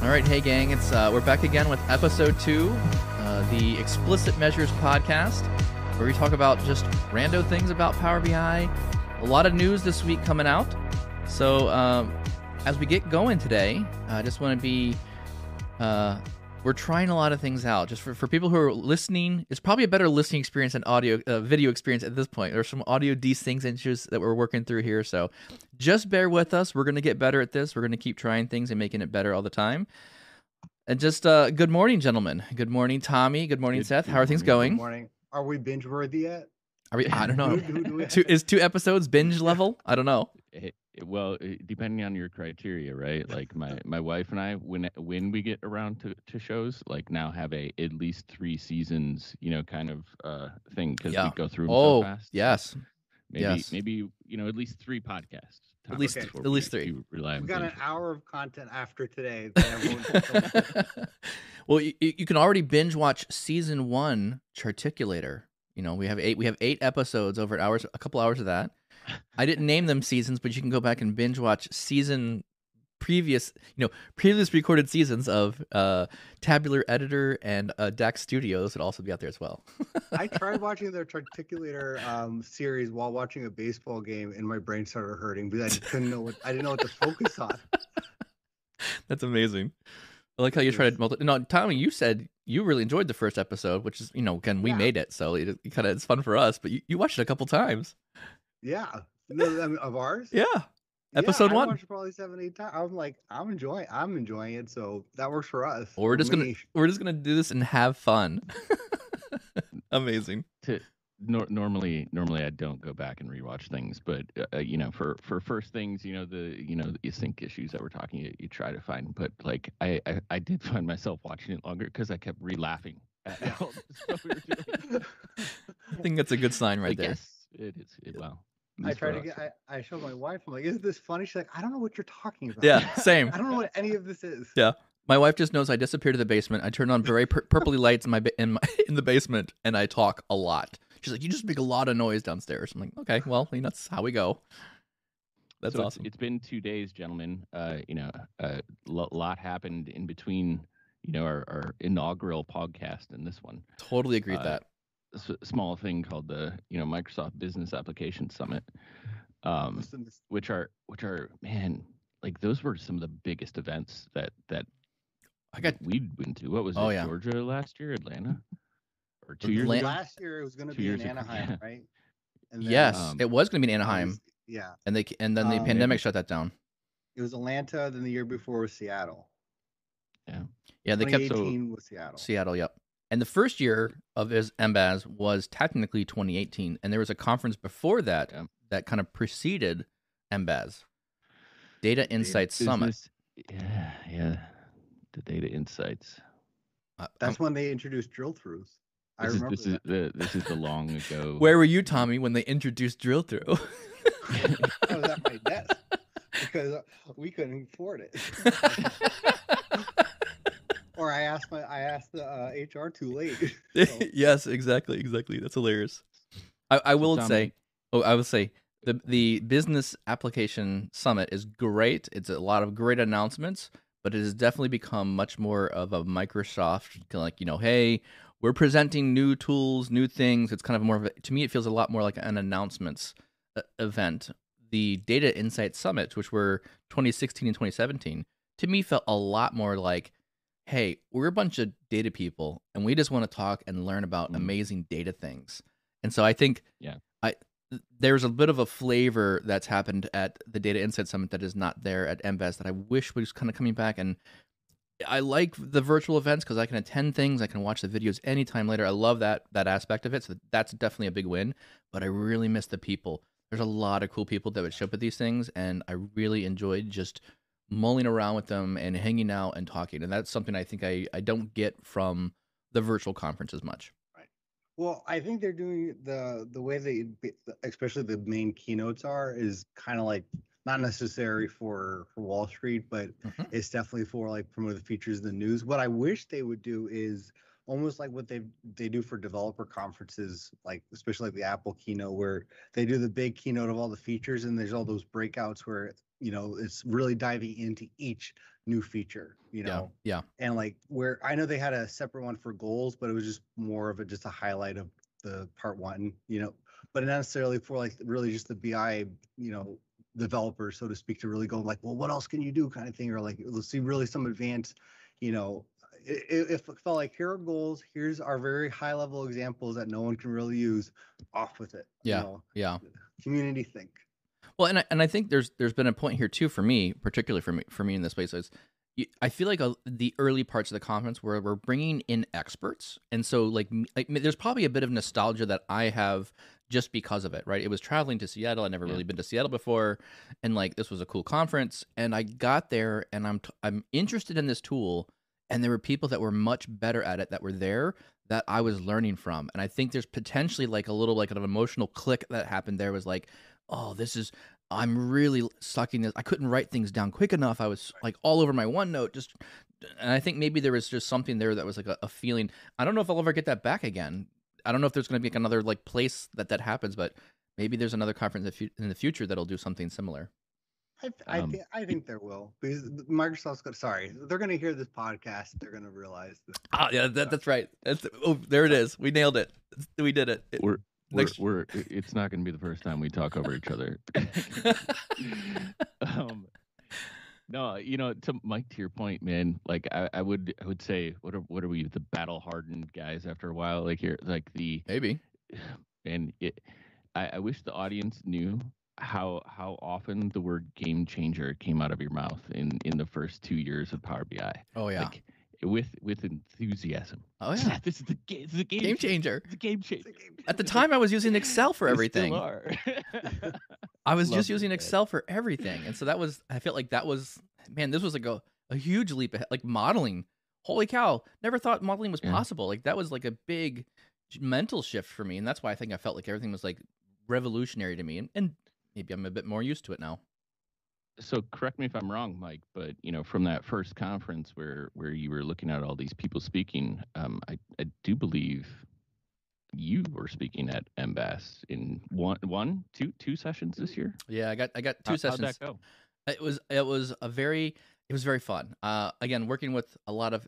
All right, hey gang, it's uh, we're back again with episode two, uh, the Explicit Measures podcast, where we talk about just rando things about Power BI. A lot of news this week coming out. So um, as we get going today, I just want to be uh, we're trying a lot of things out. Just for, for people who are listening, it's probably a better listening experience than audio uh, video experience at this point. There's some audio desyncs issues that we're working through here, so just bear with us. We're gonna get better at this. We're gonna keep trying things and making it better all the time. And just uh, good morning, gentlemen. Good morning, Tommy. Good morning, Good- Seth. good How are things going? Good morning. Are we binge worthy yet? Are we? I don't know. Who- who do we- two, is two episodes binge level? I don't know. Eh, well, eh, depending on your criteria, right? Like my my wife and I, when when we get around to, to shows, like now have a at least three seasons, you know, kind of uh thing because Yeah. we go through 'em Oh, so fast. yes. maybe yes. maybe you know at least three podcasts. At least- tops before at least three. We've got an hour of content after today. That well, you, you can already binge watch season one, Charticulator. You know, we have eight. We have eight episodes over hours, a couple hours of that. I didn't name them seasons, but you can go back and binge watch season previous, you know, previous recorded seasons of uh, Tabular Editor and uh, DAX Studios would also be out there as well. I tried watching the Charticulator um, series while watching a baseball game, and my brain started hurting because I just couldn't know what I didn't know what to focus on. That's amazing. I like how you tried to multi. No, Tommy, you said you really enjoyed the first episode, which is, you know, again, we Yeah. made it, so it, it kind of it's fun for us. But you, you watched it a couple times. Yeah, no, I mean, of ours. Yeah. Yeah, episode I one. watched probably seven, eight times. I'm like, I'm enjoying, I'm enjoying it, so that works for us. Well, we're For just gonna we're just gonna do this and have fun. Amazing. to nor- normally normally I don't go back and rewatch things, but uh, you know, for for first things, you know, the you know the sync issues that we're talking, you, you try to find. But like I I, I did find myself watching it longer because I kept re-laughing at all the stuff we were doing. I think that's a good sign right I there. guess it is. It, well, at I least tried to get. I, I showed my wife. I'm like, "Isn't this funny?" She's like, "I don't know what you're talking about." Yeah, same. I don't know what any of this is. Yeah. My wife just knows I disappear to the basement. I turn on very pur- purpley lights in my ba- in my in the basement, and I talk a lot. She's like, "You just make a lot of noise downstairs." I'm like, "Okay, well, I mean, that's how we go." That's So it's- awesome. it's been two days, gentlemen. Uh, you know, a lo- lot happened in between. You know, our, our inaugural podcast and this one. totally agree with uh, that. S- small thing called the you know Microsoft Business Application Summit, um, which are which are man like those were some of the biggest events that that I got we went to. What was Oh, it? yeah. Georgia last year, Atlanta, or two years Atlan- ago? last year it was going to be in years ago, Anaheim, right? And yes, um, it was going to be in Anaheim, was- yeah, and they and then the um, pandemic shut that down. it was Atlanta. Then the year before was Seattle. Yeah, yeah, they kept 2018 was Seattle. Seattle. Yep. And the first year of his MBAS was technically 2018, and there was a conference before that Yeah. that kind of preceded MBAS, Data Insights Summit. Business- Yeah, yeah, the data insights. Uh, That's um, when they introduced drill throughs. I This is remember this is the this is the long ago. where were you, Tommy, when they introduced drill through? I was at my desk because we couldn't afford it. or I asked my I asked the uh, HR too late. So, yes, exactly, exactly. That's hilarious. I, I will Tommy- say, oh, I will say the the business application summit is great. It's a lot of great announcements, but it has definitely become much more of a Microsoft kind of like you know, hey, we're presenting new tools, new things. It's kind of more of a, to me, it feels a lot more like an announcements uh, event. The Data Insight Summit, which were 2016 and 2017, to me felt a lot more like hey, we're a bunch of data people and we just want to talk and learn about Mm. amazing data things. And so I think Yeah. I there's a bit of a flavor that's happened at the Data Insight Summit that is not there at MBAS that I wish was kind of coming back. And I like the virtual events because I can attend things, I can watch the videos anytime later. I love that that aspect of it. So that's definitely a big win. But I really miss the people. There's a lot of cool people that would show up at these things, and I really enjoyed just mulling around with them and hanging out and talking. And that's something I think I, I don't get from the virtual conference as much. Right. Well, I think they're doing the the way they, especially the main keynotes are, is kind of like not necessary for for Wall Street, but Mhm. it's definitely for like promote the features of the news. What I wish they would do is almost like what they they do for developer conferences, like especially like the Apple keynote, where they do the big keynote of all the features, and there's all those breakouts where you know it's really diving into each new feature you know? yeah. And like where i know they had a separate one for goals but it was just more of a just a highlight of the part one you know? But not necessarily for like really just the bi you know developers so to speak to really go like well what else can you do? kind of thing or like let's see really some advanced you know? It, it felt like here are goals here's our very high level examples that no one can really use off with it you yeah know? yeah. Community think Well, and I, and I think there's there's been a point here too for me, particularly for me for me in this space is I feel like a, the early parts of the conference where we're bringing in experts, and so like there's probably a bit of nostalgia that I have just because of it, right? It was traveling to Seattle. I'd never Yeah. really been to Seattle before, and like this was a cool conference, and I got there, and I'm t- I'm interested in this tool, and there were people that were much better at it that were there that I was learning from, and I think there's potentially like a little like an emotional click that happened there was like oh, this is I'm really sucking this. I couldn't write things down quick enough. I was like all over my OneNote, just, and I think maybe there was just something there that was like a, a feeling. I don't know if I'll ever get that back again. I don't know if there's going to be like another like place that that happens, but maybe there's another conference in the fu- in the future that'll do something similar. I, th- I, Um, thi- I think there will because Microsoft's going to, sorry, they're going to hear this podcast. They're going to realize that. Ah, yeah, that, that's right. That's oh, there it is. We nailed it. We did it. It- We're we're, Next- we're it's not going to be the first time we talk over each other. um, no, you know, to Mike, to your point, man. Like, I, I would, I would say, what are, what are we, the battle hardened guys? After a while, like here, like the, maybe. and it, I, I wish the audience knew how how often the word game changer came out of your mouth in in the first two years of Power BI. Oh yeah. Like, with with enthusiasm. oh yeah. this is the game. This is the game. Game changer. It's a game changer. At the time, I was using Excel for everything. I was Love just using guy. Excel for everything. And so that was I felt like that was man, this was like a, a huge leap ahead. Like modeling. Holy cow. Never thought modeling was Yeah. possible. Like that was like a big mental shift for me. And that's why I think I felt like everything was like revolutionary to me. And, and maybe I'm a bit more used to it now. So correct me if I'm wrong, Mike, but you know, from that first conference where where you were looking at all these people speaking, um, I I do believe you were speaking at MBAS in one one two two sessions this year. Yeah, I got I got two How- sessions. How'd that go? It was it was a very it was very fun. Uh, again, working with a lot of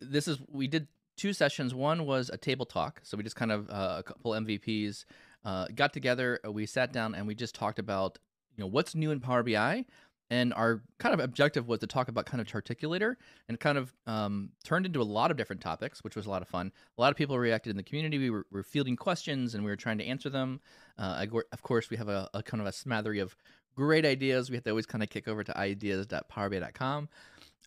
this is we did two sessions. One was a table talk, so we just kind of uh, a couple MVPs uh, got together. uh, We sat down and we just talked about you know what's new in Power BI, and our kind of objective was to talk about kind of Charticulator and kind of um, turned into a lot of different topics, which was a lot of fun. A lot of people reacted in the community. We were, were fielding questions and we were trying to answer them. Uh, of course, we have a, a kind of a smattering of great ideas. We have to always kind of kick over to ideas.powerbi.com.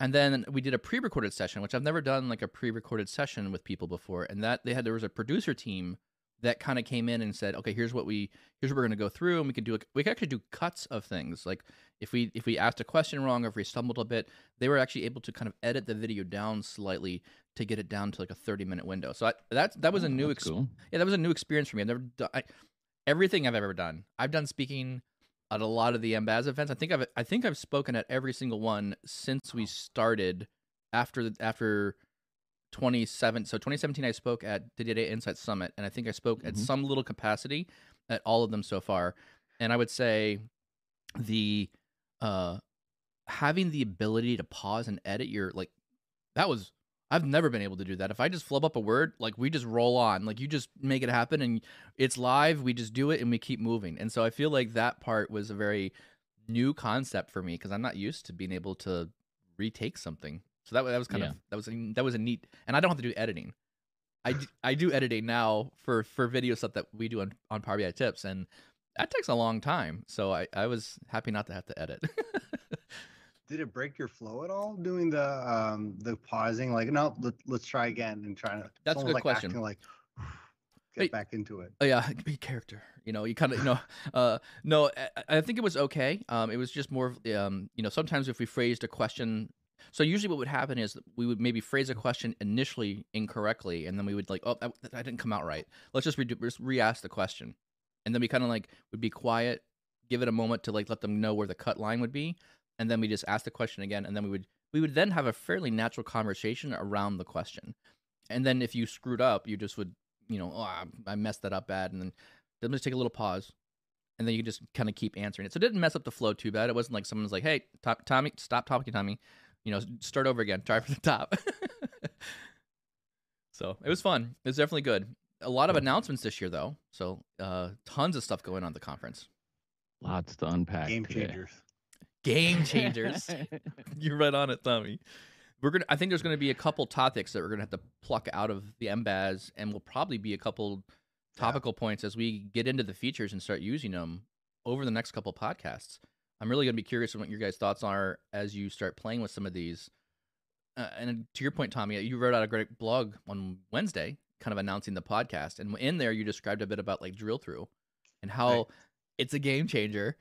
And then we did a pre-recorded session, which I've never done like a pre-recorded session with people before. And that they had there was a producer team that kind of came in and said, okay, here's what we here's what we're gonna go through, and we can do a, we can actually do cuts of things. Like if we if we asked a question wrong or if we stumbled a bit, they were actually able to kind of edit the video down slightly to get it down to like a 30 minute window. So I, that that was a Oh, new ex- cool. yeah, that was a new experience for me. I've never done I, everything I've ever done. I've done speaking at a lot of the MBAS events. I think I've I think I've spoken at every single one since we started after the, after 27 so 2017 I spoke at the Data Insight Summit and I think I spoke at Mhm. some little capacity at all of them so far. And I would say the uh having the ability to pause and edit your like that was I've never been able to do that. If I just flub up a word, like we just roll on, like you just make it happen and it's live, we just do it and we keep moving. And so I feel like that part was a very new concept for me because I'm not used to being able to retake something. So that, that was kind Yeah. of that was a, that was a neat and I don't have to do editing. I, d- I do editing now for for video stuff that we do on on Power BI tips and that takes a long time. So I I was happy not to have to edit. Did it break your flow at all doing the um the pausing? Like, no, let, let's try again and trying to. That's a good like question. Acting like get back into it. Oh yeah, be character. You know, you kind of, you know, uh, no, I, I think it was okay. Um, it was just more, of, um, you know, sometimes if we phrased a question, so usually what would happen is we would maybe phrase a question initially incorrectly, and then we would like, oh, that, that didn't come out right. Let's just, re- just re-ask the question, and then we kind of like would be quiet, give it a moment to like let them know where the cut line would be, and then we just ask the question again, and then we would we would then have a fairly natural conversation around the question, and then if you screwed up, you just would you know, oh, I- messed that up bad, and then let me just take a little pause, and then you just kind of keep answering it. So it didn't mess up the flow too bad. It wasn't like someone's like, "Hey, Tommy, stop talking, Tommy. You know, start over again. Try from the top." so it was fun. It was definitely good. A lot of announcements this year, though. So uh, tons of stuff going on at the conference. Lots to unpack. Game today. changers. Game changers. You're right on it, Tommy. We're gonna. I think there's gonna be a couple topics that we're gonna have to pluck out of the MBAS, and will probably be a couple Yeah. topical points as we get into the features and start using them over the next couple podcasts. I'm really gonna be curious what your guys' thoughts are as you start playing with some of these. Uh, and to your point, Tommy, you wrote out a great blog on Wednesday, kind of announcing the podcast, and in there you described a bit about like drill through and how Right. it's a game changer,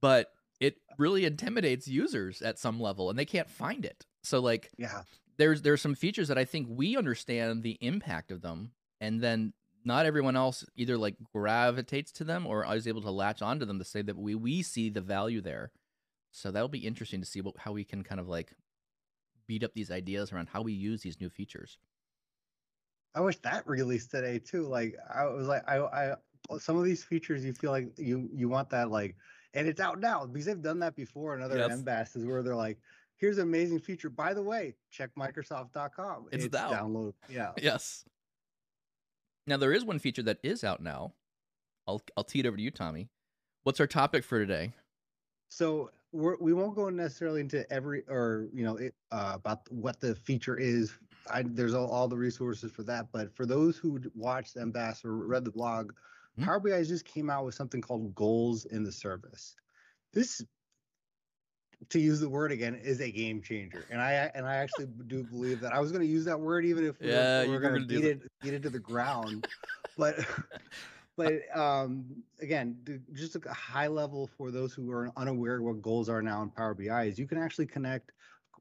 but it really intimidates users at some level, and they can't find it. So like Yeah. there's there's some features that I think we understand the impact of them, and then not everyone else either like gravitates to them or is able to latch onto them to say that we we see the value there. So that'll be interesting to see what, how we can kind of like beat up these ideas around how we use these new features. I wish that released today too. Like I was like I I some of these features you feel like you you want that like and it's out now because they've done that before in other Yes. where they're like here's an amazing feature by the way check microsoft.com It's out. download yeah Yes. Now there is one feature that is out now. I'll I'll tee it over to you, Tommy. What's our topic for today? so we're, we won't go necessarily into every or you know it, uh, about what the feature is I, there's all, all the resources for that but for those who watched the MBAS or read the blog Mhm. power bi just came out with something called goals in the service this to use the word again is a game changer and i and i actually do believe that i was going to use that word even if we Yeah, were, we were going to beat it beat it to the ground but but um again just a high level for those who are unaware what goals are now in power bi is you can actually connect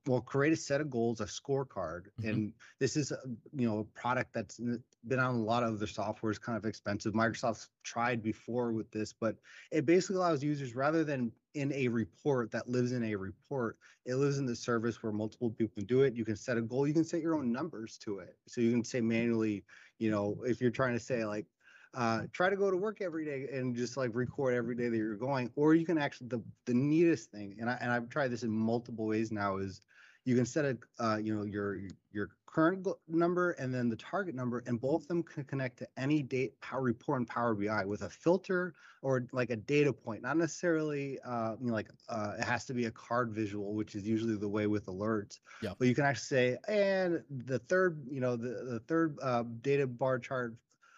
well create a set of goals a scorecard Mhm. and this is a, you know a product that's been on a lot of other software is kind of expensive. Microsoft's tried before with this but it basically allows users rather than in a report that lives in a report it lives in the service where multiple people can do it. You can set a goal you can set your own numbers to it. So you can say manually you know if you're trying to say like uh, try to go to work every day and just like record every day that you're going or you can actually the, the neatest thing and, I, and i've tried this in multiple ways now is you can set a uh, you know your your current number and then the target number and both of them can connect to any date power report in power bi with a filter or like a data point not necessarily uh, you know like uh, it has to be a card visual which is usually the way with alerts Yeah. but you can actually say and the third you know the, the third uh, data bar chart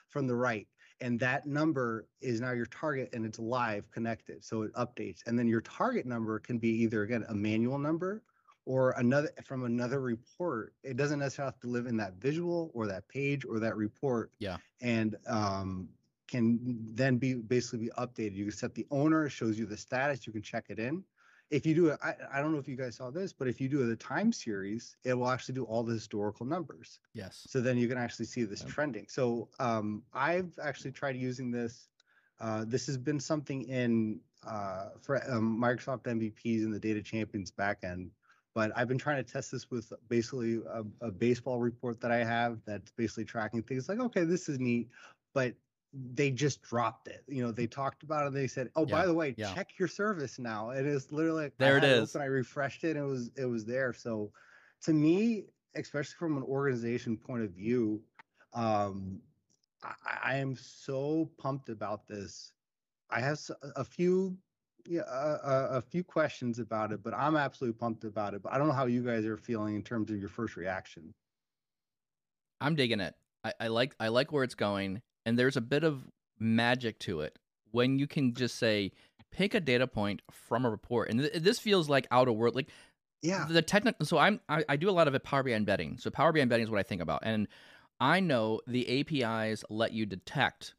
from the right and that number is now your target and it's live connected so it updates and then your target number can be either again a manual number or another from another report it doesn't necessarily have to live in that visual or that page or that report Yeah. and um, can then be basically be updated you can set the owner shows you the status you can check it in if you do it I, I don't know if you guys saw this but if you do the time series it will actually do all the historical numbers Yes. so then you can actually see this trending. So um, I've actually tried using this. Uh, this has been something in uh, for um, Microsoft MVPs and the Data Champions backend. But I've been trying to test this with basically a, a baseball report that I have that's basically tracking things like, okay, this is neat, but they just dropped it. You know, they talked about it. They said, "Oh, by the way, yeah. check your service now." And it's literally like, There it had is. Open, I refreshed it, and it was it was there. So, to me, especially from an organization point of view, um, I, I am so pumped about this. I have a few, yeah, a, a, few questions about it, but I'm absolutely pumped about it. But I don't know how you guys are feeling in terms of your first reaction. I'm digging it. I, I like I like where it's going, and there's a bit of magic to it when you can just say pick a data point from a report, and th- this feels like out of world. Like Yeah, the technical. So I'm I, I do a lot of it Power BI embedding. So Power BI embedding is what I think about, and I know the APIs let you detect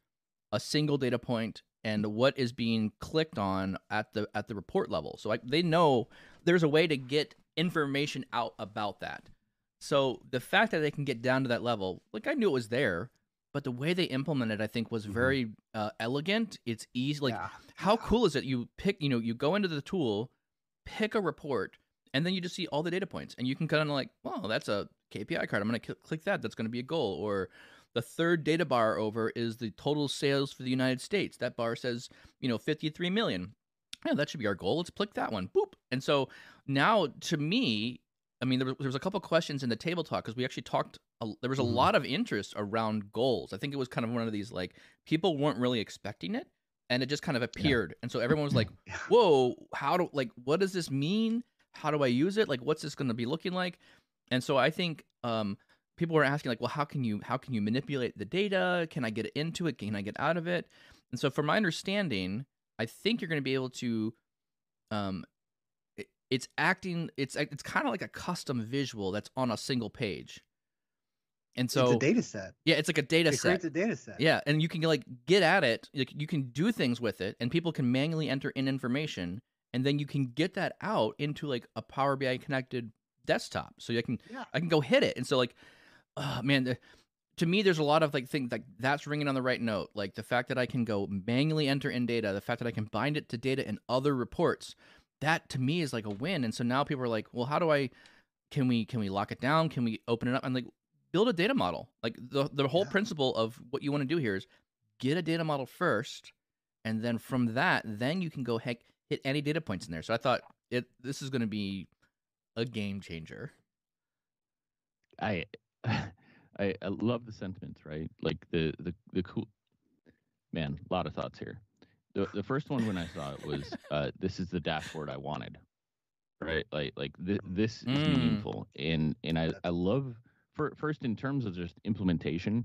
a single data point and what is being clicked on at the at the report level. So like they know there's a way to get information out about that. So the fact that they can get down to that level, like I knew it was there, but the way they implemented, I think, was Mhm. very uh, elegant. It's easy. Like yeah, how cool is it? You pick, you know, you go into the tool, pick a report, and then you just see all the data points, and you can kind of like, well, that's a KPI card. I'm going to click that. That's going to be a goal, or the third data bar over is the total sales for the United States. That bar says, you know, 53 million. Yeah, that should be our goal. Let's click that one. Boop. And so now, to me, I mean, there was, there was a couple questions in the table talk because we actually talked. A, there was a Mhm. lot of interest around goals. I think it was kind of one of these like people weren't really expecting it, and it just kind of appeared. And so everyone was like, whoa how do like what does this mean how do i use it like what's this going to be looking like and so i think um people were asking like well how can you how can you manipulate the data can i get into it can i get out of it and so from my understanding i think you're going to be able to um it, it's acting it's it's kind of like a custom visual that's on a single page and so it's a data set. yeah it's like a data It set creates a data set. yeah, and you can like get at it. Like you can do things with it, and people can manually enter in information, and then you can get that out into like a Power BI connected desktop. So you can Yeah. I can go hit it, and so like, man, the, to me there's a lot of like things like that's ringing on the right note. Like the fact that I can go manually enter in data, the fact that I can bind it to data in other reports, that to me is like a win. And so now people are like, well, how do I? Can we can we lock it down? Can we open it up? And like build a data model. Like the the whole Yeah. principle of what you want to do here is get a data model first, and then from that, then you can go heck hit any data points in there. So I thought it this is going to be a game changer. I, I I love the sentiments, right? Like the the the cool man. A lot of thoughts here. The the first one when I saw it was uh, this is the dashboard I wanted, right? Like like th- this is Mm. meaningful, and and I I love for, first in terms of just implementation.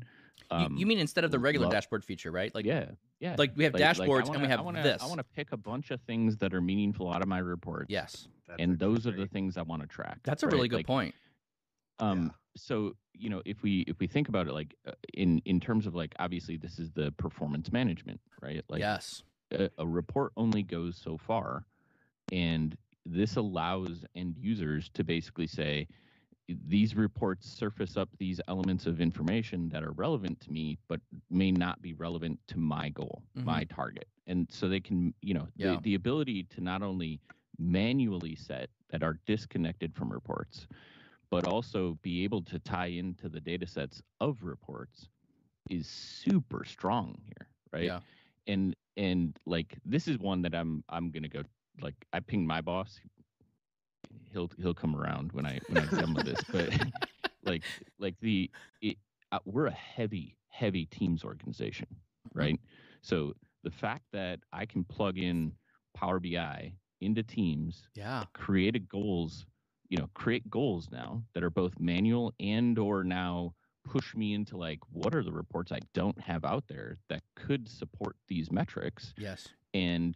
You, Um, you mean instead of the regular love- dashboard feature, right? Like yeah, yeah. like we have Like- like, dashboards and wanna- we have I wanna, this. I want to pick a bunch of things that are meaningful out of my reports. yes, That's and actually those are the things I want to track. that's a right? really good Like, point. um Yeah. So you know if we if we think about it like uh, in in terms of like obviously this is the performance management right like yes, a, a report only goes so far and this allows end users to basically say these reports surface up these elements of information that are relevant to me but may not be relevant to my goal Mhm. my target and so they can you know Yeah. the, the ability to not only manually set that are disconnected from reports but also be able to tie into the data sets of reports is super strong here right? Yeah. and and like this is one that i'm i'm gonna go like i pinged my boss. He'll he'll come around when i when i'm done with this but like like the it, uh, we're a heavy heavy teams organization right? So the fact that i can plug in power bi into teams yeah, created goals you know create goals now that are both manual and or now push me into like what are the reports i don't have out there that could support these metrics yes, and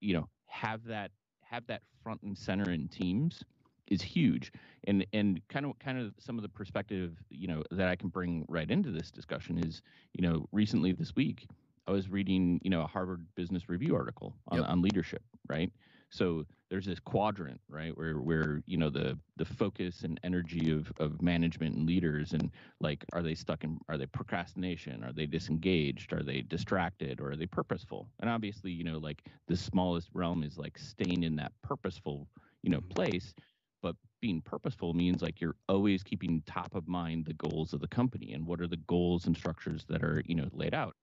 you know have that have that front and center in teams is huge. And and kind of kind of some of the perspective you know that i can bring right into this discussion is you know recently this week i was reading you know a harvard business review article on, Yep. on leadership right? So there's this quadrant right where where you know the the focus and energy of of management and leaders and like are they stuck in are they procrastination? Are they disengaged? Are they distracted? Or are they purposeful? And obviously you know like the smallest realm is like staying in that purposeful you know Mhm. place but being purposeful means like you're always keeping top of mind the goals of the company and what are the goals and structures that are you know laid out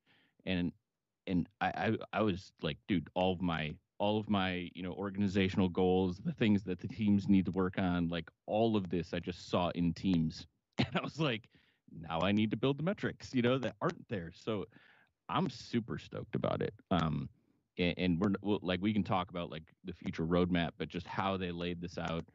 and and i i, I was like dude all of my all of my you know organizational goals the things that the teams need to work on like all of this i just saw in teams. And i was like now i need to build the metrics you know that aren't there. So i'm super stoked about it um and, and we're we'll, like we can talk about like the future roadmap but just how they laid this out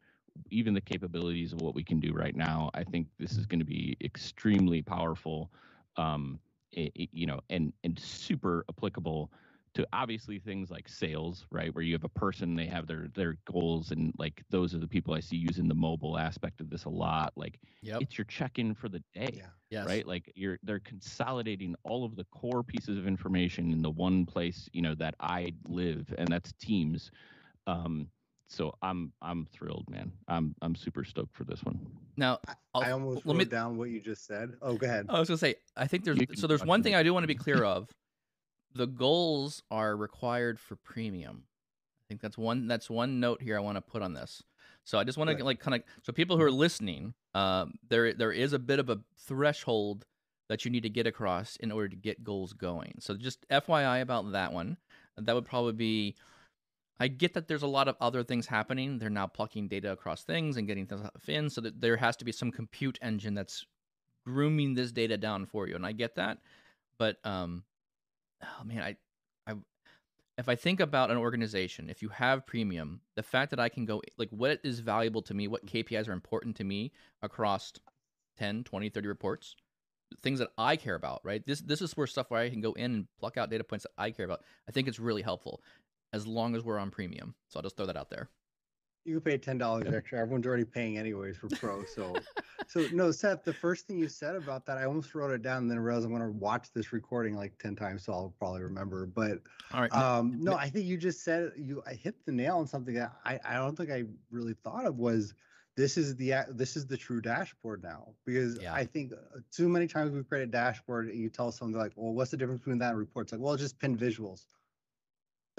even the capabilities of what we can do right now i think this is going to be extremely powerful um you know and and super applicable to obviously things like sales right where you have a person they have their their goals and like those are the people i see using the mobile aspect of this a lot like yep, it's your check-in for the day Yeah. yes, right? Like you're they're consolidating all of the core pieces of information in the one place you know that i live and that's teams. Um so i'm i'm thrilled man i'm i'm super stoked for this one Now, I'll- I almost let wrote me- down what you just said. Oh, go ahead. I was gonna say, I think there's so there's one thing it. I do want to be clear of. The goals are required for premium. I think that's one that's one note here I want to put on this. So I just want to like kind of so people who are listening, um, there there is a bit of a threshold that you need to get across in order to get goals going. So just FYI about that one. That would probably be I get that there's a lot of other things happening. They're now plucking data across things and getting things in, so that there has to be some compute engine that's grooming this data down for you. And I get that, but um, oh man, I, I, if I think about an organization, if you have premium, the fact that I can go like what is valuable to me, what KPIs are important to me across 10, 20, 30 reports, things that I care about, right? This this is where stuff where I can go in and pluck out data points that I care about. I think it's really helpful as long as we're on premium. So I'll just throw that out there. You can pay ten dollars extra. Everyone's already paying anyways for pro. So, so no, Seth. The first thing you said about that, I almost wrote it down, and then realized I'm going to watch this recording like ten times, so I'll probably remember. But, all right. Um, no, I think you just said you. I hit the nail on something that I I don't think I really thought of was this is the this is the true dashboard now because yeah. I think uh, too many times we create a dashboard and you tell someone they're like, well, what's the difference between that and reports? Like, well, just pin visuals.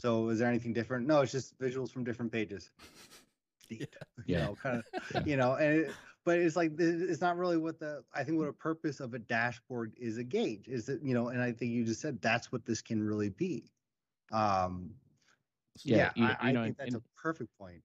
So is there anything different? No, it's just visuals from different pages. yeah. You know, kind of, yeah. you know, and it, but it's like it's not really what the I think what a purpose of a dashboard is a gauge is that you know, and I think you just said that's what this can really be. Um, yeah, yeah you, I, you know, I think that's and, a perfect point.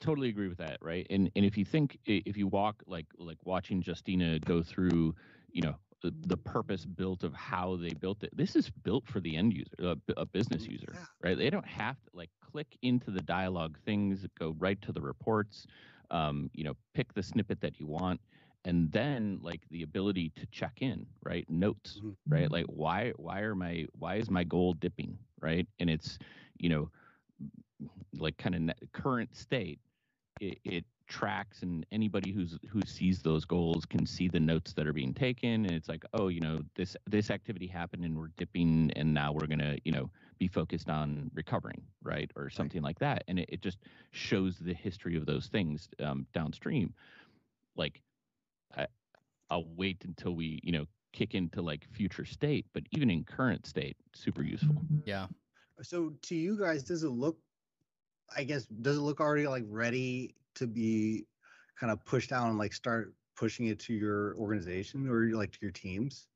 Totally agree with that, right? And and if you think if you walk like like watching Justyna go through, you know, the, purpose built of how they built it. This is built for the end user, a, a business mm, user, yeah. right? They don't have to like click into the dialogue things, go right to the reports, um, you know, pick the snippet that you want, and then like the ability to check in, right? Notes, mm-hmm. right? Like why why are my why is my goal dipping, right? And it's you know like kind of current state. It, it tracks and anybody who's who sees those goals can see the notes that are being taken and it's like oh you know this this activity happened and we're dipping and now we're gonna you know be focused on recovering right or something right. like that and it, it just shows the history of those things um, downstream. Like I, i'll wait until we you know kick into like future state but even in current state super useful. Yeah. So to you guys does it look i guess does it look already like ready to be kind of pushed out and like start pushing it to your organization or like to your teams?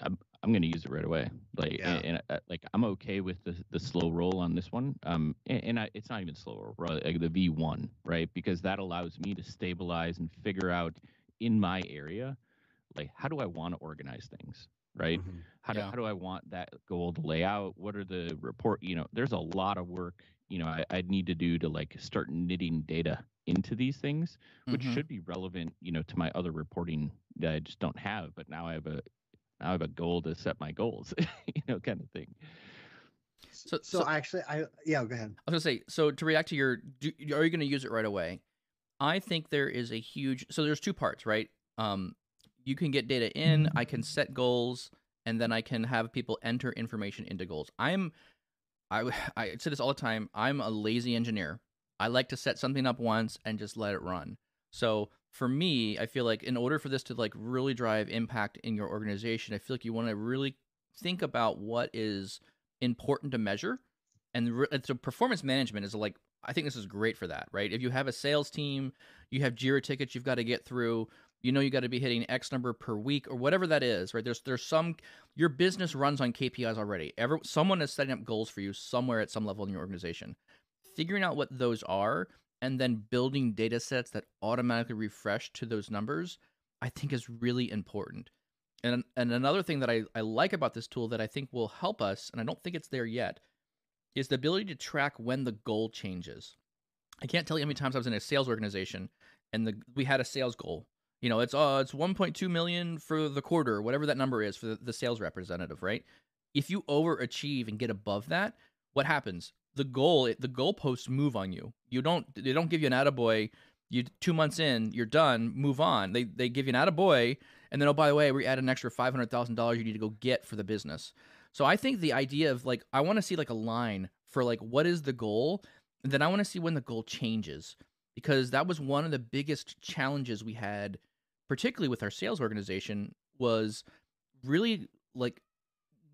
I'm I'm going to use it right away. Like yeah. and, and uh, like I'm okay with the the slow roll on this one. Um and, and I, it's not even slow roll, like the V1, right? Because that allows me to stabilize and figure out in my area like how do I want to organize things, right? Mm-hmm. How do yeah. how do I want that goal to lay out? What are the report, you know, there's a lot of work you know I, would need to do to like start knitting data into these things which mm-hmm. should be relevant you know to my other reporting that i just don't have but now i have a now i have a goal to set my goals you know kind of thing so, so, so actually i yeah go ahead. I was gonna say so to react to your do, are you gonna use it right away? I think there is a huge so there's two parts right? Um you can get data in i can set goals and then i can have people enter information into goals. I'm I I say this all the time. I'm a lazy engineer. I like to set something up once and just let it run. So for me, I feel like in order for this to like really drive impact in your organization, I feel like you want to really think about what is important to measure. And re- so performance management is like I think this is great for that, right? If you have a sales team, you have Jira tickets you've got to get through, you know you got to be hitting x number per week or whatever that is right? There's there's some your business runs on kpis already. Ever someone is setting up goals for you somewhere at some level in your organization. Figuring out what those are and then building data sets that automatically refresh to those numbers i think is really important. And and another thing that I, I like about this tool that i think will help us and i don't think it's there yet is the ability to track when the goal changes. I can't tell you how many times i was in a sales organization and the we had a sales goal you know it's uh it's 1.2 million for the quarter whatever that number is for the, the sales representative right? If you overachieve and get above that what happens? The goal the goalposts move on you. You don't they don't give you an attaboy. You two months in you're done move on. They they give you an attaboy and then oh by the way we add an extra $500000 you need to go get for the business. So i think the idea of like i want to see like a line for like what is the goal and then i want to see when the goal changes because that was one of the biggest challenges we had particularly with our sales organization, was really like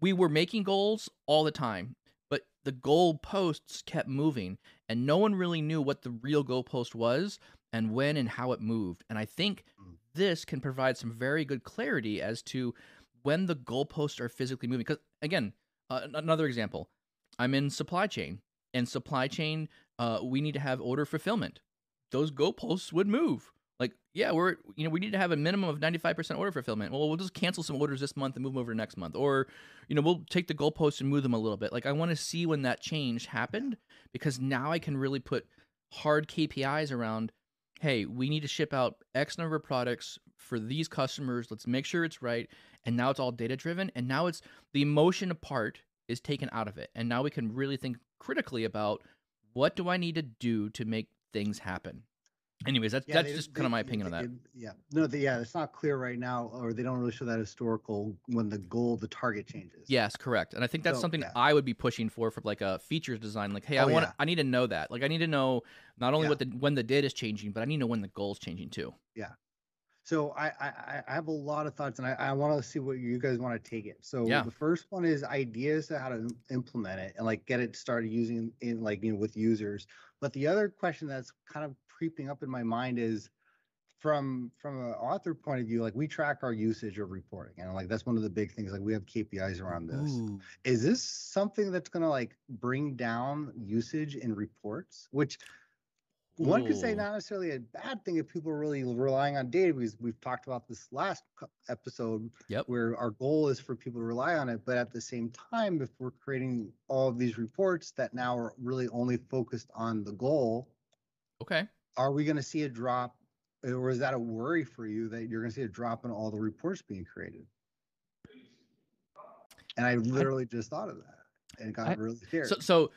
we were making goals all the time, but the goal posts kept moving, and no one really knew what the real goal post was and when and how it moved. And I think mm. this can provide some very good clarity as to when the goalposts are physically moving. Because again, uh, another example, I'm in supply chain, and supply chain, uh, we need to have order fulfillment. Those goalposts would move. Like, yeah, we're you know we need to have a minimum of 95% order fulfillment. Well, we'll just cancel some orders this month and move them over to next month, or you know we'll take the goalposts and move them a little bit. Like, I want to see when that change happened because now I can really put hard KPIs around. Hey, we need to ship out X number of products for these customers. Let's make sure it's right. And now it's all data driven. And now it's the emotion part is taken out of it. And now we can really think critically about what do I need to do to make things happen. Anyways, that's Yeah, that's they- just they- kind of my opinion on that. it- Yeah, no, the, yeah, it's not clear right now, or they don't really show that historical when the goal, the target changes. Yes, correct. And I think that's So, something yeah. I would be pushing for for like a features design. Like, hey, I Oh, want yeah. I need to know that. Like, I need to know not only what the when the data is changing, but I need to know when the goal's changing too. Yeah. So I, I I- I have a lot of thoughts, and I, I want to see what you guys want to take it. So Yeah. the first one is ideas to how to implement it and like get it started using in like you know with users. But the other question that's kind of creeping up in my mind is from from an author point of view, like we track our usage of reporting, and like that's one of the big things. Like we have KPIs around this. Ooh. Is this something that's gonna like bring down usage in reports? Which one could say not necessarily a bad thing if people are really relying on data because we've talked about this last episode Yep. where our goal is for people to rely on it but at the same time if we're creating all of these reports that now are really only focused on the goal Okay. Are we going to see a drop or is that a worry for you that you're going to see a drop in all the reports being created and i literally just thought of that and got I- really scared So, so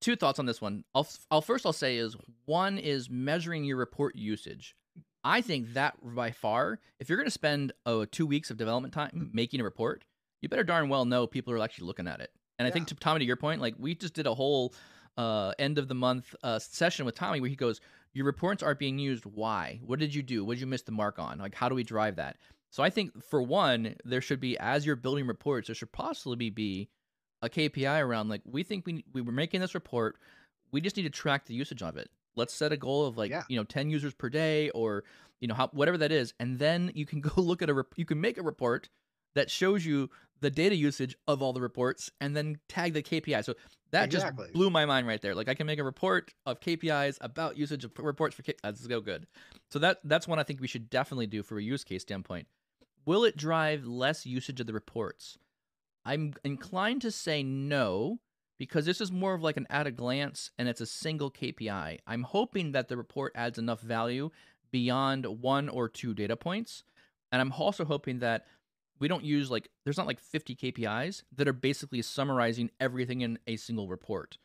two thoughts on this one. I'll, I'll first I'll say is one is measuring your report usage. I think that by far, if you're going to spend oh, two weeks of development time making a report, you better darn well know people are actually looking at it. And I think to Tommy, to your point, like we just did a whole uh, end of the month uh, session with Tommy where he goes, "Your reports aren't being used. Why? What did you do? What did you miss the mark on? Like, how do we drive that?" So I think for one, there should be as you're building reports, there should possibly be a KPI around like we think we we were making this report. We just need to track the usage of it. Let's set a goal of like Yeah. you know 10 users per day or you know how whatever that is, and then you can go look at a rep- you can make a report that shows you the data usage of all the reports and then tag the KPI. So that Exactly. just blew my mind right there. Like I can make a report of KPIs about usage of reports for K- ah, let's go good. So that that's one I think we should definitely do for a use case standpoint. Will it drive less usage of the reports? I'm inclined to say no because this is more of like an at a glance and it's a single KPI. I'm hoping that the report adds enough value beyond one or two data points. And I'm also hoping that we don't use like there's not like 50 KPIs that are basically summarizing everything in a single report.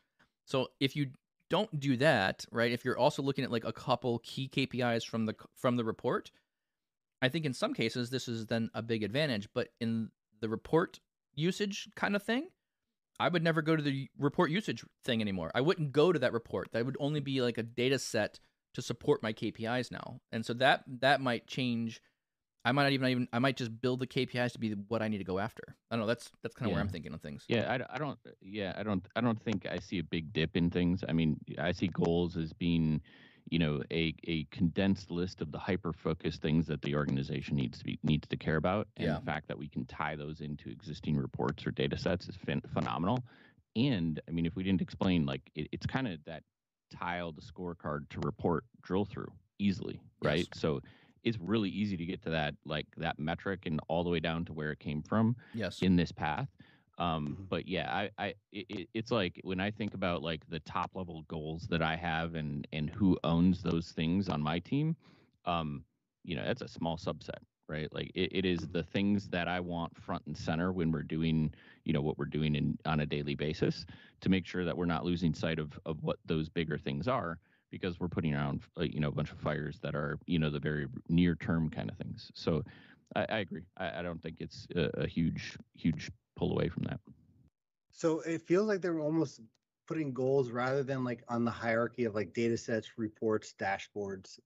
So if you don't do that, right? If you're also looking at like a couple key KPIs from the from the report, I think in some cases this is then a big advantage, but in the report usage kind of thing, I would never go to the report usage thing anymore. I wouldn't go to that report. That would only be like a data set to support my KPIs now. And so that that might change I might not even even I might just build the KPIs to be what I need to go after. I don't know. That's that's kind of where I'm thinking of things. Yeah, I, I don't. Yeah, I don't. I don't think I see a big dip in things. I mean, I see goals as being, you know, a a condensed list of the hyper focused things that the organization needs to be needs to care about. And Yeah. the fact that we can tie those into existing reports or data sets is phen- phenomenal. And I mean, if we didn't explain, like, it, it's kind of that tiled scorecard to report drill through easily, right? Yes. So it's really easy to get to that like that metric and all the way down to where it came from Yes. in this path. Um, Mhm. but yeah, I, I, it, it- it's like when I think about like the top level goals that I have and and who owns those things on my team, um, you know, that's a small subset, right? Like it, it is the things that I want front and center when we're doing, you know, what we're doing in on a daily basis to make sure that we're not losing sight of of what those bigger things are because we're putting around, uh, you know, a bunch of fires that are, you know, the very near term kind of things. So I, I agree. I, I don't think it's a, a huge, huge pull away from that. So it feels like they're almost putting goals rather than like on the hierarchy of like data sets, reports, dashboards.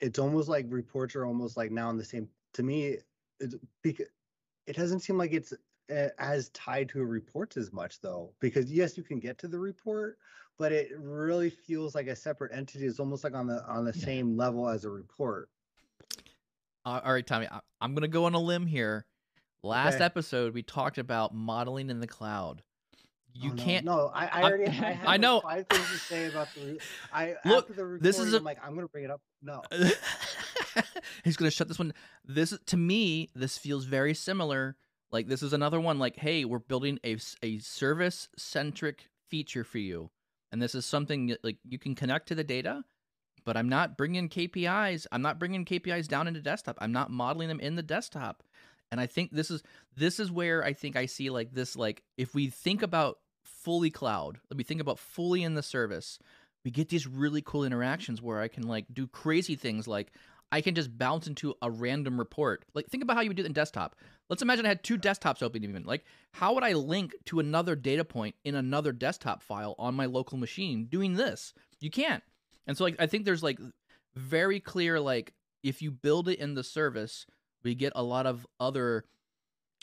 It's almost like reports are almost like now in the same. To me, it's because it doesn't seem like it's as tied to a report as much though. Because yes, you can get to the report, but it really feels like a separate entity. It's almost like on the on the Yeah. same level as a report. Uh, all right, Tommy, I, I'm gonna go on a limb here. Last Okay. episode, we talked about modeling in the cloud. You Oh, no, can't. No, I, I I- already. I, I like know. five things to say about the. I Look, after the this is a- I'm like, I'm gonna bring it up. No, He's gonna shut this one. This to me, this feels very similar. Like this is another one. Like, hey, we're building a, a service centric feature for you, and this is something that, like you can connect to the data, but I'm not bringing KPIs. I'm not bringing KPIs down into desktop. I'm not modeling them in the desktop. And I think this is this is where I think I see like this like if we think about fully cloud, let me think about fully in the service, we get these really cool interactions where I can like do crazy things like I can just bounce into a random report. Like think about how you would do it in desktop. Let's imagine I had two desktops open even. Like how would I link to another data point in another desktop file on my local machine doing this? You can't. And so like I think there's like very clear like if you build it in the service, we get a lot of other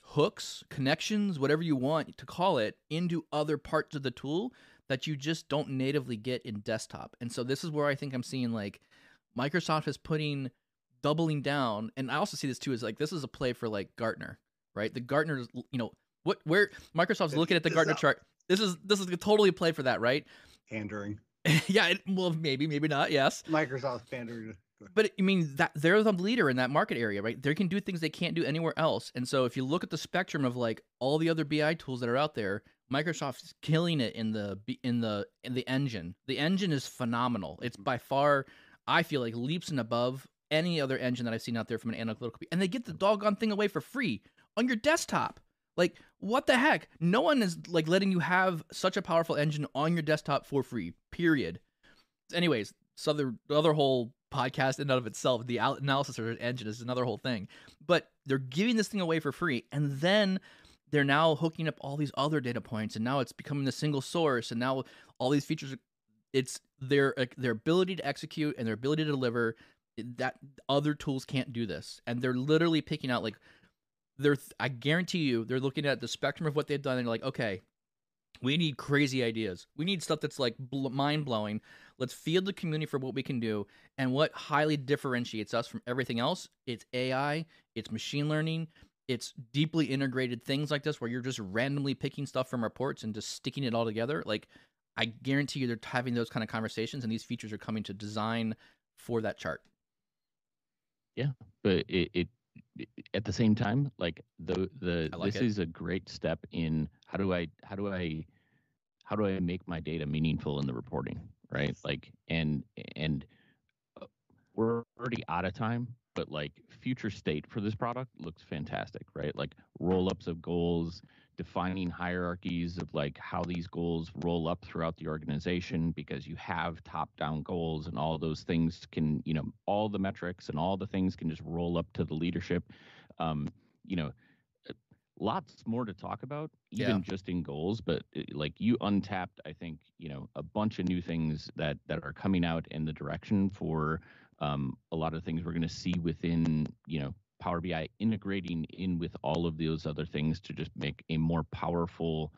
hooks, connections, whatever you want to call it, into other parts of the tool that you just don't natively get in desktop. And so this is where I think I'm seeing like Microsoft is putting doubling down, and I also see this too is like this is a play for like Gartner, right? The Gartner, you know, what where Microsoft's looking at the Gartner chart. This is this is totally a play for that, right? pandering. yeah, it, well, maybe, maybe not. Yes, Microsoft pandering. but I mean that they're the leader in that market area, right? They can do things they can't do anywhere else. And so if you look at the spectrum of like all the other BI tools that are out there, Microsoft's killing it in the in the in the engine. The engine is phenomenal. It's mm. by far I feel like leaps and above any other engine that I've seen out there from an analytical. And they get the mm. doggone thing away for free on your desktop. Like what the heck? No one is like letting you have such a powerful engine on your desktop for free. Period anyways, so the, the other whole podcast in and of itself, the al- analysis or engine is another whole thing. But they're giving this thing away for free, and then they're now hooking up all these other data points, and now it's becoming the single source, and now all these features. It's their their ability to execute and their ability to deliver that other tools can't do this, and they're literally picking out like they're. I guarantee you, they're looking at the spectrum of what they've done, and they're like, okay, we need crazy ideas. We need stuff that's like bl- mind blowing. Let's field the community for what we can do. And what highly differentiates us from everything else, it's AI, it's machine learning, it's deeply integrated things like this where you're just randomly picking stuff from reports and just sticking it all together. Like, I guarantee you they're having those kind of conversations, and these features are coming to design for that chart. But it, it it- at the same time like the the like this it. is a great step in how do i how do i how do i make my data meaningful in the reporting right like and and uh, we're already out of time but like future state for this product looks fantastic right like roll ups of goals defining hierarchies of like how these goals roll up throughout the organization because you have top down goals and all those things can you know all the metrics and all the things can just roll up to the leadership um you know uh, lots more to talk about even Yeah. just in goals but uh, like you untapped i think you know a bunch of new things that that are coming out in the direction for um, a lot of things we're going to see within you know Power BI integrating in with all of those other things to just make a more powerful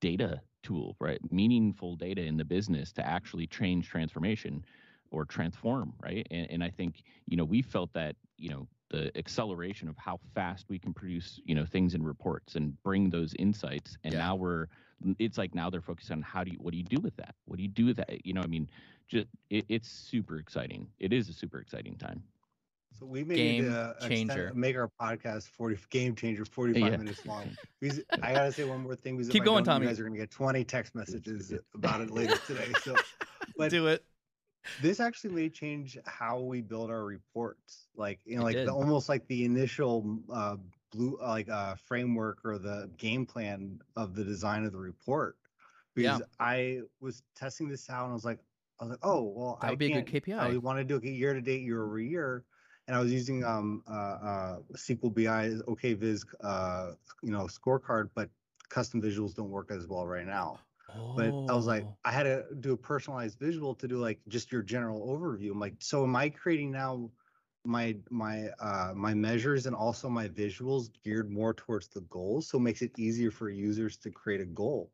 data tool, right? Meaningful data in the business to actually change transformation or transform, right? And, and I think, you know, we felt that, you know, the acceleration of how fast we can produce, you know, things in reports and bring those insights. And Yeah. now we're, it's like now they're focused on how do you, what do you do with that? What do you do with that? You know, I mean, just it, it's super exciting. It is a super exciting time. So we may Game need to extend- changer. make our podcast forty game changer, forty five Yeah. minutes long. Because I gotta say one more thing. Because Keep going, Tommy. You guys are gonna get twenty text messages about it later today. So, but Do it. this actually may change how we build our reports. Like you know, It like the almost like the initial uh blue uh, like uh framework or the game plan of the design of the report. Yeah. Because I was testing this out and I was like, I was like, oh well, That I would be a good KPI. I want to do it year to date, year over year, and I was using um uh, uh SQLBI OKViz uh you know scorecard, but custom visuals don't work as well right now. But I was like, Oh. I had to do a personalized visual to do like just your general overview. I'm like, so am I creating now my my uh my measures and also my visuals geared more towards the goals, so it makes it easier for users to create a goal.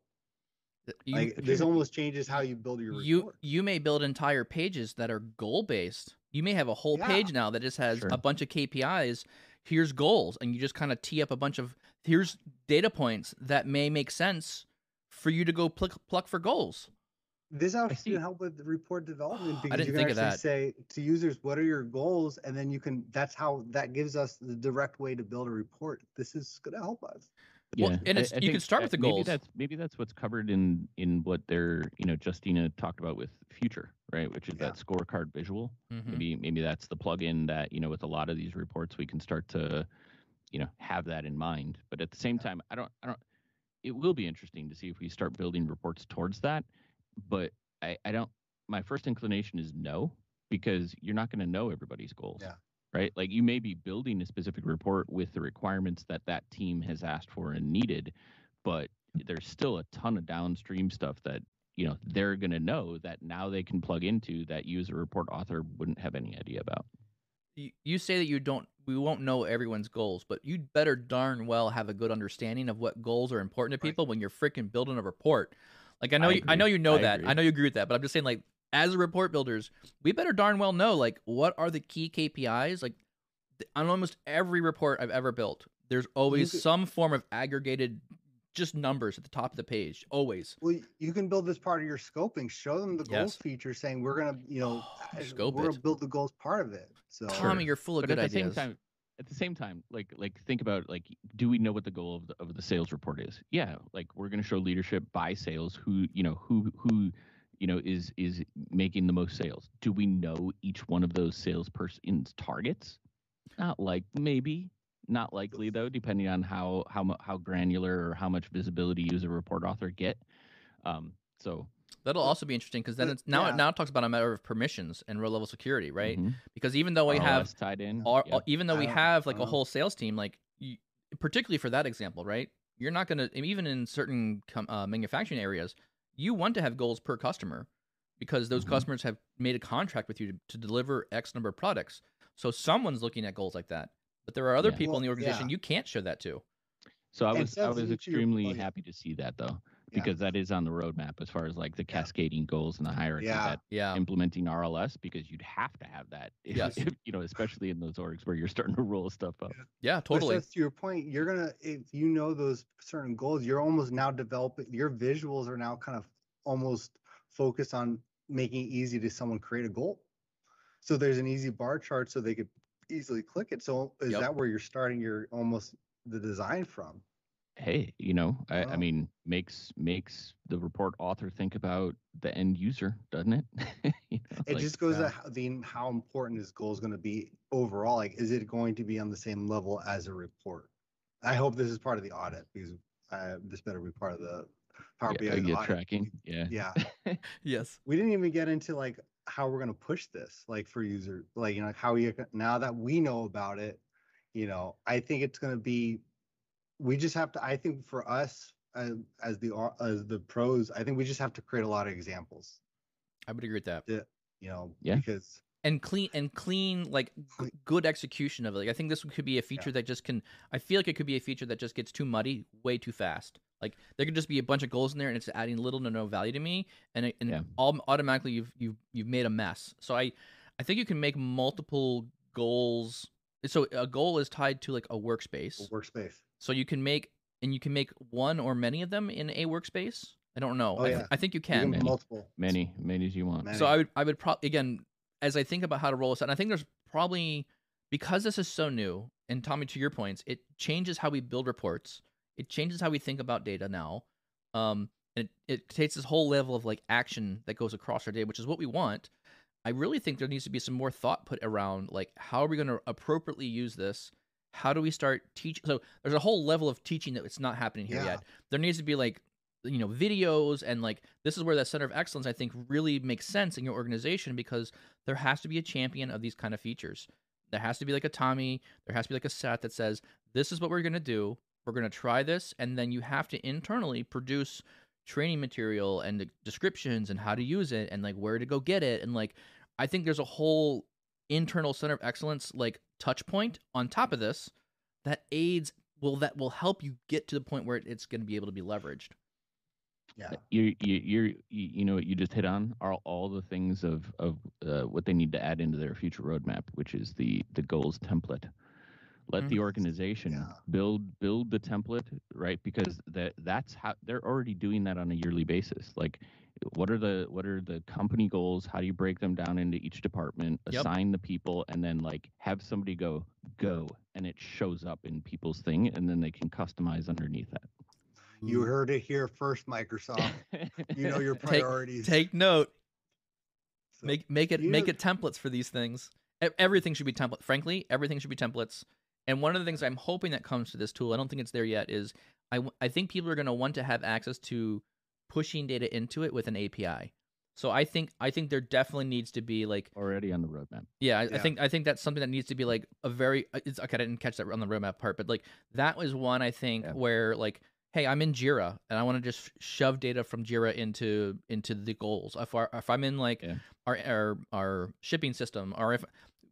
You- like this almost changes how you build your you you may build entire pages that are goal based You may have a whole Yeah. page now that just has Sure. a bunch of KPIs. Here's goals, and you just kind of tee up a bunch of here's data points that may make sense for you to go pluck, pluck for goals. This actually can help with the report development because you can think of actually that. say to users, "What are your goals?" and then you can. That's how that gives us the direct way to build a report. This is going to help us. Well, Yeah, and I- it's- I you can start with that the maybe goals. That's maybe that's what's covered in in what they're you know Justyna talked about with Future, right? Which is Yeah. that scorecard visual. Mhm. Maybe maybe that's the plug-in that you know with a lot of these reports we can start to you know have that in mind. But at the same time, I don't I don't. It will be interesting to see if we start building reports towards that. But I I don't. My first inclination is no because you're not going to know everybody's goals. Yeah. Right. Like you may be building a specific report with the requirements that that team has asked for and needed, but there's still a ton of downstream stuff that you know they're going to know that now they can plug into that user report author wouldn't have any idea about. you, you say that you don't we won't know everyone's goals but you'd better darn well have a good understanding of what goals are important to Right. people when you're freaking building a report like i know I you, i know you know I that agree. i know you agree with that but i'm just saying like as a report builders we better darn well know like what are the key kpis like on almost every report i've ever built there's always could- some form of aggregated just numbers at the top of the page always Well, you can build this part of your scoping. Show them the Yes. goals feature, saying we're going to, you know, Oh, scope we're gonna build the goals part of it. So tommy you're full of but good at the ideas same time, at the same time, like like think about like, do we know what the goal of the of the sales report is? Yeah, like we're going to show leadership by sales who you know who who you know is is making the most sales. Do we know each one of those salesperson's targets? Not like maybe, not likely though, depending on how how how granular or how much visibility user report author get. Um, so that'll also be interesting because then it's now yeah. it now it talks about a matter of permissions and row level security right mhm. because even though we have tied in. Or, yeah. even though we have like a whole sales team, like you, particularly for that example, right? You're not going to even in certain com- uh, manufacturing areas, you want to have goals per customer because those Mhm. customers have made a contract with you to, to deliver X number of products. So someone's looking at goals like that. But there are other Yeah. people in the organization yeah. you can't show that to. So I was I was extremely happy to see that though, Yeah. because that is on the roadmap as far as like the Yeah. cascading goals and the hierarchy Yeah. that Yeah. implementing RLS because you'd have to have that. If, Yes. if, you know, especially in those orgs where you're starting to roll stuff up. Yeah, But totally. that's to your point. You're gonna if you know those certain goals, you're almost now developing. Your visuals are now kind of almost focused on making it easy to someone create a goal. So there's an easy bar chart so they could easily click it. So is Yep. that where you're starting your almost the design from? Hey, you know, I, I mean, makes makes the report author think about the end user, doesn't it? You know, It like, just goes yeah. to how, the how important this goal is going to be overall. Like, is it going to be on the same level as a report? I hope this is part of the audit because uh, this better be part of the Power yeah, BI yeah, audit. tracking. Yeah. Yeah. yes. we didn't even get into like how we're going to push this like for user like you know how you now that we know about it you know i think it's going to be we just have to i think for us as, as the au- as the pros i think we just have to create a lot of examples I would agree with that. you know Yeah. because and clean and clean like Clean. good execution of it. Like I think this could be a feature that just can. I feel like it could be a feature that just gets too muddy way too fast. Like there could just be a bunch of goals in there and it's adding little to no value to me, and it, and Yeah. all automatically you've you've you've made a mess. So I I think you can make multiple goals. So a goal is tied to like a workspace. workspace So you can make and you can make one or many of them in a workspace. I don't know. Oh, I, th- yeah. I think you You can. can Many. multiple Many, many as you want. Many. So I would I would probably again as I think about how to roll this out, and I think there's probably because this is so new, and Tommy, to your points, it changes how we build reports. It changes how we think about data now. Um, and it, it takes this whole level of like action that goes across our data, which is what we want. I really think there needs to be some more thought put around like how are we going to appropriately use this? How do we start teaching? So there's a whole level of teaching that it's not happening here Yeah. yet. There needs to be like you know videos and like this is where that center of excellence I think really makes sense in your organization because there has to be a champion of these kind of features. There has to be like a Tommy, there has to be like a set that says this is what we're going to do. We're going to try this and then you have to internally produce training material and the descriptions and how to use it and like where to go get it and like I think there's a whole internal center of excellence like touch point on top of this that aids will that will help you get to the point where it's going to be able to be leveraged. Yeah. you you you're, you you know what you just hit on are all the things of of uh, what they need to add into their future roadmap, which is the the goals template. Let the Mhm. organization Yeah. build build the template, right? Because that that's how they're already doing that on a yearly basis. Like, what are the what are the company goals? How do you break them down into each department? Yep. Assign the people, and then like have somebody go go, and it shows up in people's thing, and then they can customize underneath that. You mm. heard it here first, Microsoft. You know your priorities. Take note. So, Make make it you make it templates for these things. Everything should be template. Frankly, everything should be templates. And one of the things I'm hoping that comes to this tool, I don't think it's there yet, is i, I think people are going to want to have access to pushing data into it with an API. So I think I think there definitely needs to be like already on the roadmap. yeah, I, I think I think that's something that needs to be like a very. uh, It's, okay, I didn't catch that on the roadmap part, but like that was one I think Yeah. where like, hey, I'm in Jira and I want to just shove data from Jira into into the goals. If, our, if I'm in like Yeah. our, our our shipping system, or if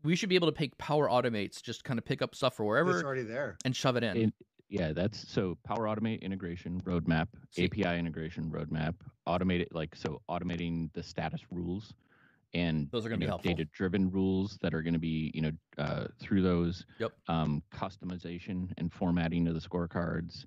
we should be able to pick Power Automates, just kind of pick up stuff for it's wherever already there. and shove it in. It- yeah, that's so Power Automate integration roadmap, See- API integration roadmap, automated like so automating the status rules and Those are gonna be helpful. data driven rules that are going to be you know uh, through those Yep. um, customization and formatting of the scorecards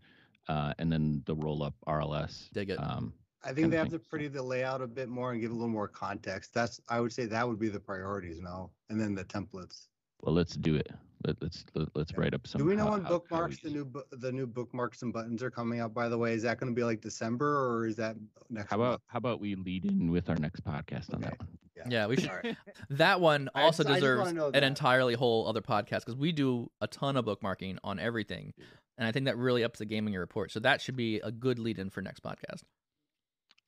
uh, and then the roll up RLS. Dig it. Um, I think they have thing, to pretty the layout a bit more and give a little more context. That's I would say that would be the priorities now, and then the templates. well, let's do it. Let, let's let, let's write up some. Do we know how- when how- how bookmarks the new the new bookmarks and buttons are coming out? By the way, is that going to be like December or is that next? How month? about how about we lead in with our next podcast on that one? yeah, we should. All right. That one also just- I deserves know an entirely whole other podcast because we do a ton of bookmarking on everything, and I think that really ups the game in your report. So that should be a good lead in for next podcast.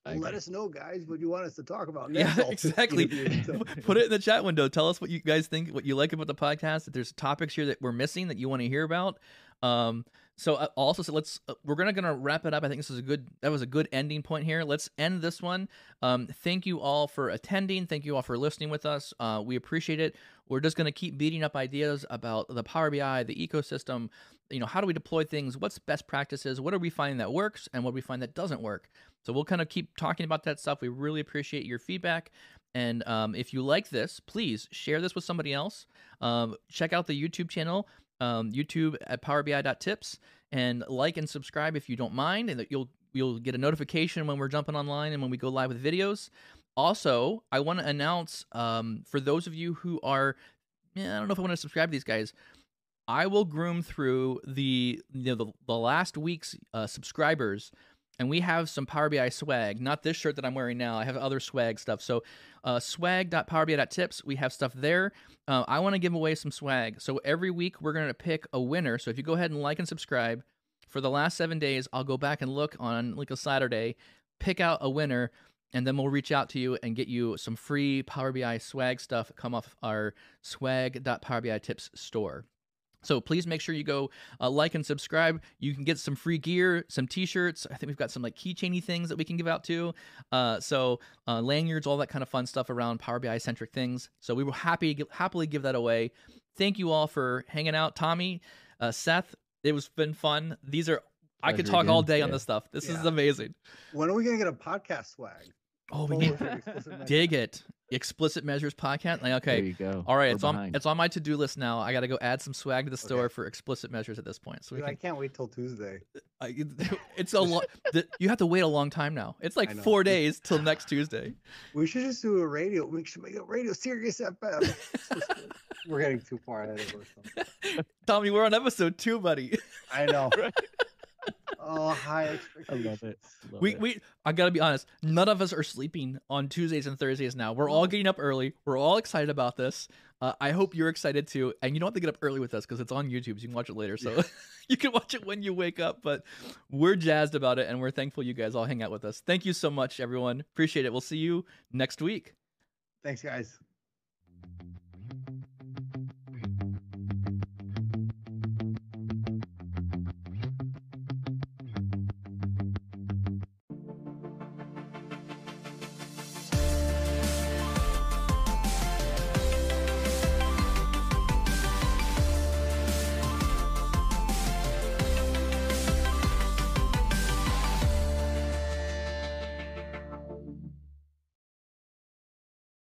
Let us know, guys, what you want us to talk about Yeah, next. I'll exactly. Put it in the chat window. Tell us what you guys think, what you like about the podcast. If there's topics here that we're missing that you want to hear about. Um, so uh, also, so let's uh, we're gonna gonna wrap it up. I think this is a good that was a good ending point here. Let's end this one. Um, thank you all for attending. Thank you all for listening with us. Uh, we appreciate it. We're just gonna keep beating up ideas about the Power BI, the ecosystem. You know, how do we deploy things? What's best practices? What are we finding that works, and what do we find that doesn't work? So we'll kind of keep talking about that stuff. We really appreciate your feedback. And um, if you like this, please share this with somebody else. Um, check out the YouTube channel, um, YouTube at PowerBI.tips, and like and subscribe if you don't mind, and that you'll you'll get a notification when we're jumping online and when we go live with videos. Also, I want to announce um, for those of you who are, I don't know if I want to subscribe to these guys. I will groom through the you know the, the last week's uh, subscribers and we have some Power BI swag. Not this shirt that I'm wearing now. I have other swag stuff. So, uh, swag.powerbi.tips. We have stuff there. Uh, I want to give away some swag. So every week we're going to pick a winner. So if you go ahead and like and subscribe for the last seven days, I'll go back and look on like a Saturday, pick out a winner, and then we'll reach out to you and get you some free Power BI swag stuff. Come off our swag.powerbi.tips store. So please make sure you go uh, like and subscribe. You can get some free gear, some T-shirts. I think we've got some like keychainy things that we can give out too. Uh, so uh, lanyards, all that kind of fun stuff around Power BI centric things. So we will happy happily give that away. Thank you all for hanging out, Tommy, uh, Seth. It was been fun. These are I could Pleasure talk all again. day on this stuff. This is amazing. When are we gonna get a podcast swag? Oh, we need with explicit dig it. Explicit measures podcast. Like, There okay, you go. all right. We're It's on it's on my to do list now. I got to go add some swag to the store Okay. for explicit measures at this point. So we Dude, I can can't wait till Tuesday. I, it's a lot. You have to wait a long time now. It's like four days till next Tuesday. We should just do a radio. We should make a radio Sirius FM. We're getting too far ahead of ourselves. Tommy, we're on episode two, buddy. I know. Right. Oh, high I expectations. love it. Love We it. we I gotta be honest. None of us are sleeping on Tuesdays and Thursdays now. We're all getting up early. We're all excited about this. Uh, I hope you're excited too. And you don't have to get up early with us because it's on YouTube. So you can watch it later. So you can watch it when you wake up. But we're jazzed about it, and we're thankful you guys all hang out with us. Thank you so much, everyone. Appreciate it. We'll see you next week. Thanks, guys.